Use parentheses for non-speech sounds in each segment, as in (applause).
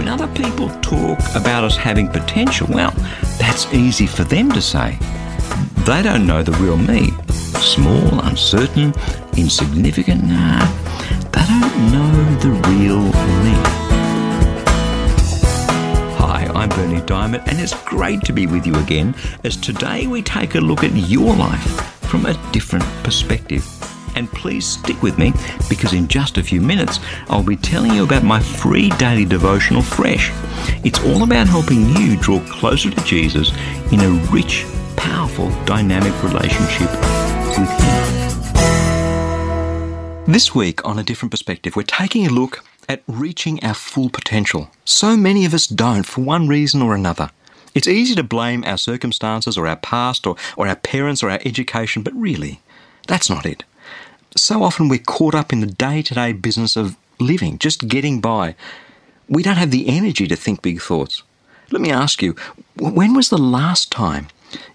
When other people talk about us having potential, well, that's easy for them to say. They don't know the real me. Small, uncertain, insignificant. Nah, they don't know the real me. Hi, I'm Berni Dymet, and it's great to be with you again as today we take a look at your life from a different perspective. And please stick with me because in just a few minutes I'll be telling you about my free daily devotional Fresh. It's all about helping you draw closer to Jesus in a rich, powerful, dynamic relationship with Him. This week, on a different perspective, we're taking a look at reaching our full potential. So many of us don't for one reason or another. It's easy to blame our circumstances or our past or, or our parents or our education, but really, that's not it so often we're caught up in the day to day business of living, just getting by. We don't have the energy to think big thoughts. Let me ask you, when was the last time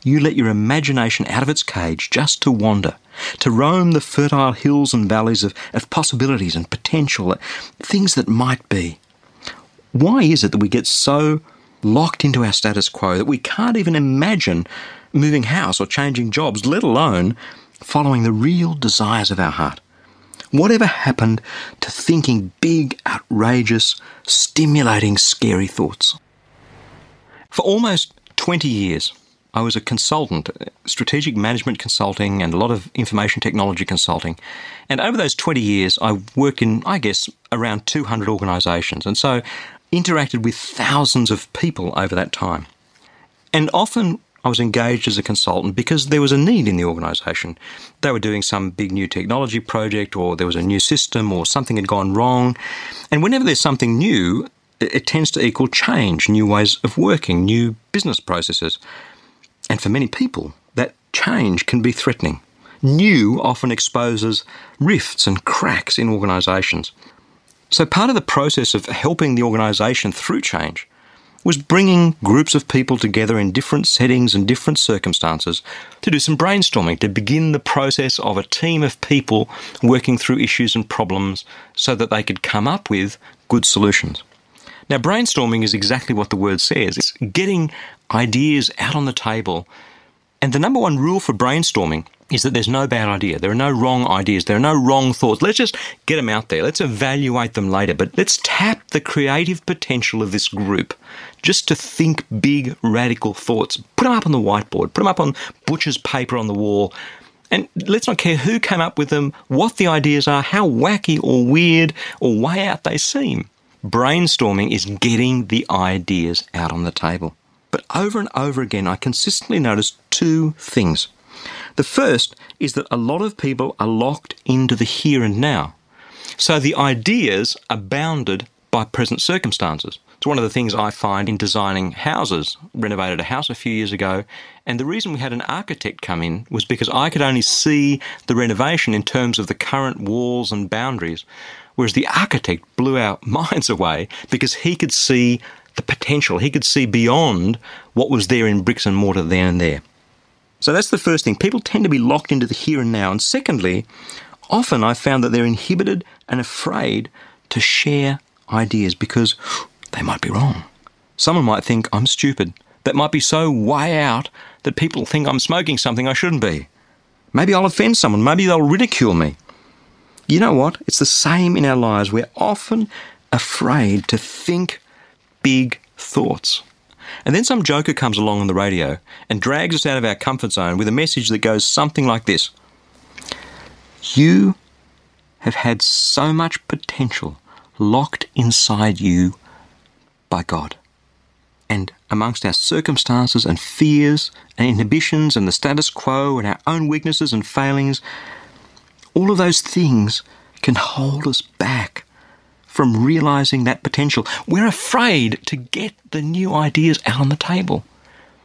you let your imagination out of its cage just to wander, to roam the fertile hills and valleys of, of possibilities and potential, uh, things that might be? Why is it that we get so locked into our status quo that we can't even imagine moving house or changing jobs, let alone following the real desires of our heart. Whatever happened to thinking big, outrageous, stimulating, scary thoughts? For almost 20 years, I was a consultant, strategic management consulting, and a lot of information technology consulting. And over those 20 years, I worked in, I guess, around 200 organisations. And so interacted with thousands of people over that time. And often I was engaged as a consultant because there was a need in the organisation. They were doing some big new technology project, or there was a new system, or something had gone wrong. And whenever there's something new, it tends to equal change, new ways of working, new business processes. And for many people, that change can be threatening. New often exposes rifts and cracks in organisations. So, part of the process of helping the organisation through change was bringing groups of people together in different settings and different circumstances to do some brainstorming, to begin the process of a team of people working through issues and problems so that they could come up with good solutions. Now, brainstorming is exactly what the word says it's getting ideas out on the table. And the number one rule for brainstorming is that there's no bad idea. There are no wrong ideas. There are no wrong thoughts. Let's just get them out there. Let's evaluate them later. But let's tap the creative potential of this group just to think big, radical thoughts. Put them up on the whiteboard, put them up on butcher's paper on the wall. And let's not care who came up with them, what the ideas are, how wacky or weird or way out they seem. Brainstorming is getting the ideas out on the table. But over and over again, I consistently notice two things. The first is that a lot of people are locked into the here and now. So the ideas are bounded by present circumstances. It's one of the things I find in designing houses. Renovated a house a few years ago, and the reason we had an architect come in was because I could only see the renovation in terms of the current walls and boundaries, whereas the architect blew our (laughs) minds away because he could see the potential. He could see beyond what was there in bricks and mortar then and there. So that's the first thing. People tend to be locked into the here and now. And secondly, often I found that they're inhibited and afraid to share ideas because they might be wrong. Someone might think I'm stupid. That might be so way out that people think I'm smoking something I shouldn't be. Maybe I'll offend someone. Maybe they'll ridicule me. You know what? It's the same in our lives. We're often afraid to think big thoughts. And then some joker comes along on the radio and drags us out of our comfort zone with a message that goes something like this You have had so much potential locked inside you by God. And amongst our circumstances and fears and inhibitions and the status quo and our own weaknesses and failings, all of those things can hold us back from realizing that potential. We're afraid to get the new ideas out on the table.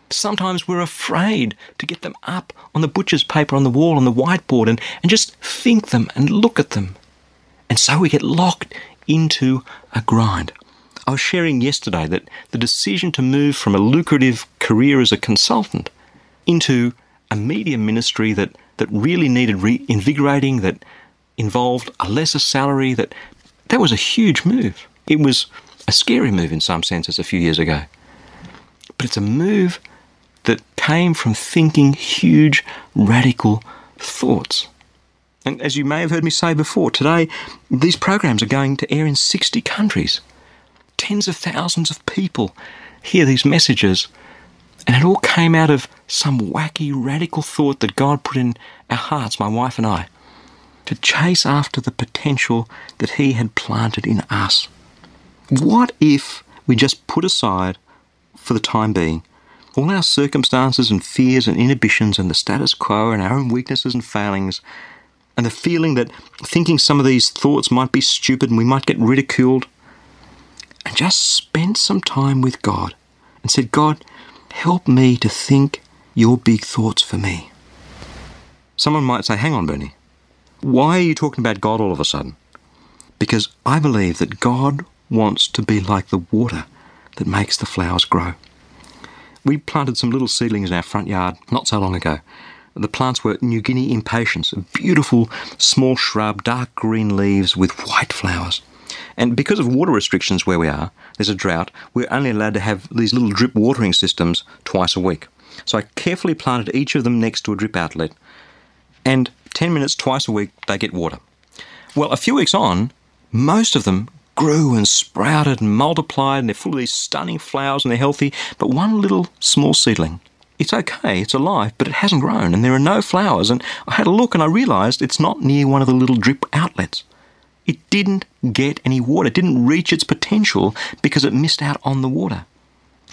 Sometimes we're afraid to get them up on the butcher's paper on the wall on the whiteboard and, and just think them and look at them. And so we get locked into a grind. I was sharing yesterday that the decision to move from a lucrative career as a consultant into a media ministry that, that really needed reinvigorating, that involved a lesser salary, that that was a huge move. It was a scary move in some senses a few years ago. But it's a move that came from thinking huge, radical thoughts. And as you may have heard me say before, today these programs are going to air in 60 countries. Tens of thousands of people hear these messages, and it all came out of some wacky, radical thought that God put in our hearts, my wife and I, to chase after the potential that He had planted in us. What if we just put aside, for the time being, all our circumstances and fears and inhibitions and the status quo and our own weaknesses and failings and the feeling that thinking some of these thoughts might be stupid and we might get ridiculed, and just spent some time with God and said, God, help me to think your big thoughts for me. Someone might say, hang on, Berni, why are you talking about God all of a sudden? Because I believe that God wants to be like the water that makes the flowers grow. We planted some little seedlings in our front yard not so long ago, the plants were New Guinea impatiens, a beautiful small shrub, dark green leaves with white flowers. And because of water restrictions where we are, there's a drought, we're only allowed to have these little drip watering systems twice a week. So I carefully planted each of them next to a drip outlet, and 10 minutes twice a week they get water. Well, a few weeks on, most of them grew and sprouted and multiplied, and they're full of these stunning flowers and they're healthy, but one little small seedling it's okay, it's alive, but it hasn't grown and there are no flowers. And I had a look and I realised it's not near one of the little drip outlets. It didn't get any water, it didn't reach its potential because it missed out on the water.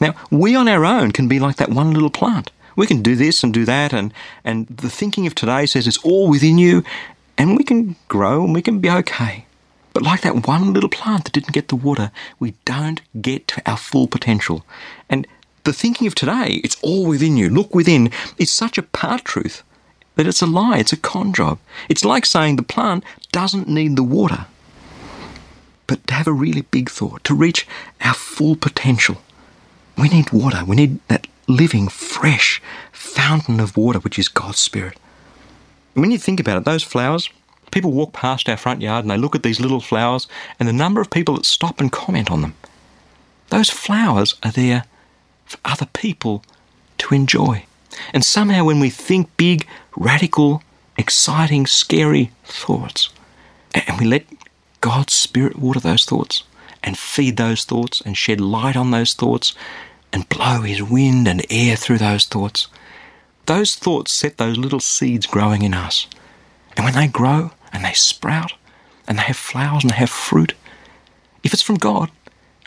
Now, we on our own can be like that one little plant. We can do this and do that, and, and the thinking of today says it's all within you, and we can grow and we can be okay. But like that one little plant that didn't get the water, we don't get to our full potential. And the thinking of today, it's all within you, look within, is such a part truth that it's a lie, it's a con job. It's like saying the plant doesn't need the water. But to have a really big thought, to reach our full potential, we need water. We need that living, fresh fountain of water, which is God's Spirit. when you think about it, those flowers, people walk past our front yard and they look at these little flowers and the number of people that stop and comment on them. Those flowers are there for other people to enjoy. And somehow, when we think big, radical, exciting, scary thoughts, and we let God's Spirit water those thoughts and feed those thoughts and shed light on those thoughts and blow His wind and air through those thoughts, those thoughts set those little seeds growing in us. And when they grow and they sprout and they have flowers and they have fruit, if it's from God,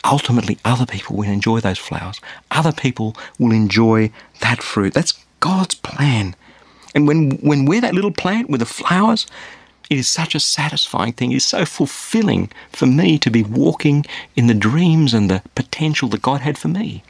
ultimately other people will enjoy those flowers. Other people will enjoy that fruit. That's God's plan. And when, when we're that little plant with the flowers, it is such a satisfying thing. It is so fulfilling for me to be walking in the dreams and the potential that God had for me.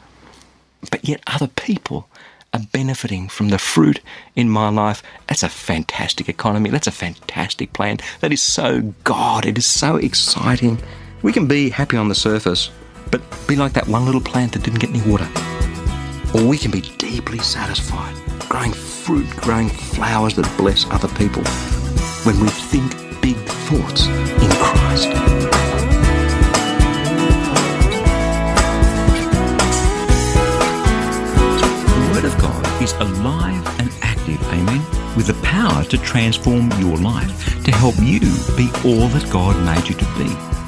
But yet other people are benefiting from the fruit in my life. That's a fantastic economy. That's a fantastic plan. That is so God. It is so exciting. We can be happy on the surface, but be like that one little plant that didn't get any water. Or we can be deeply satisfied, growing fruit, growing flowers that bless other people when we think big thoughts in Christ. Is alive and active, amen, with the power to transform your life, to help you be all that God made you to be.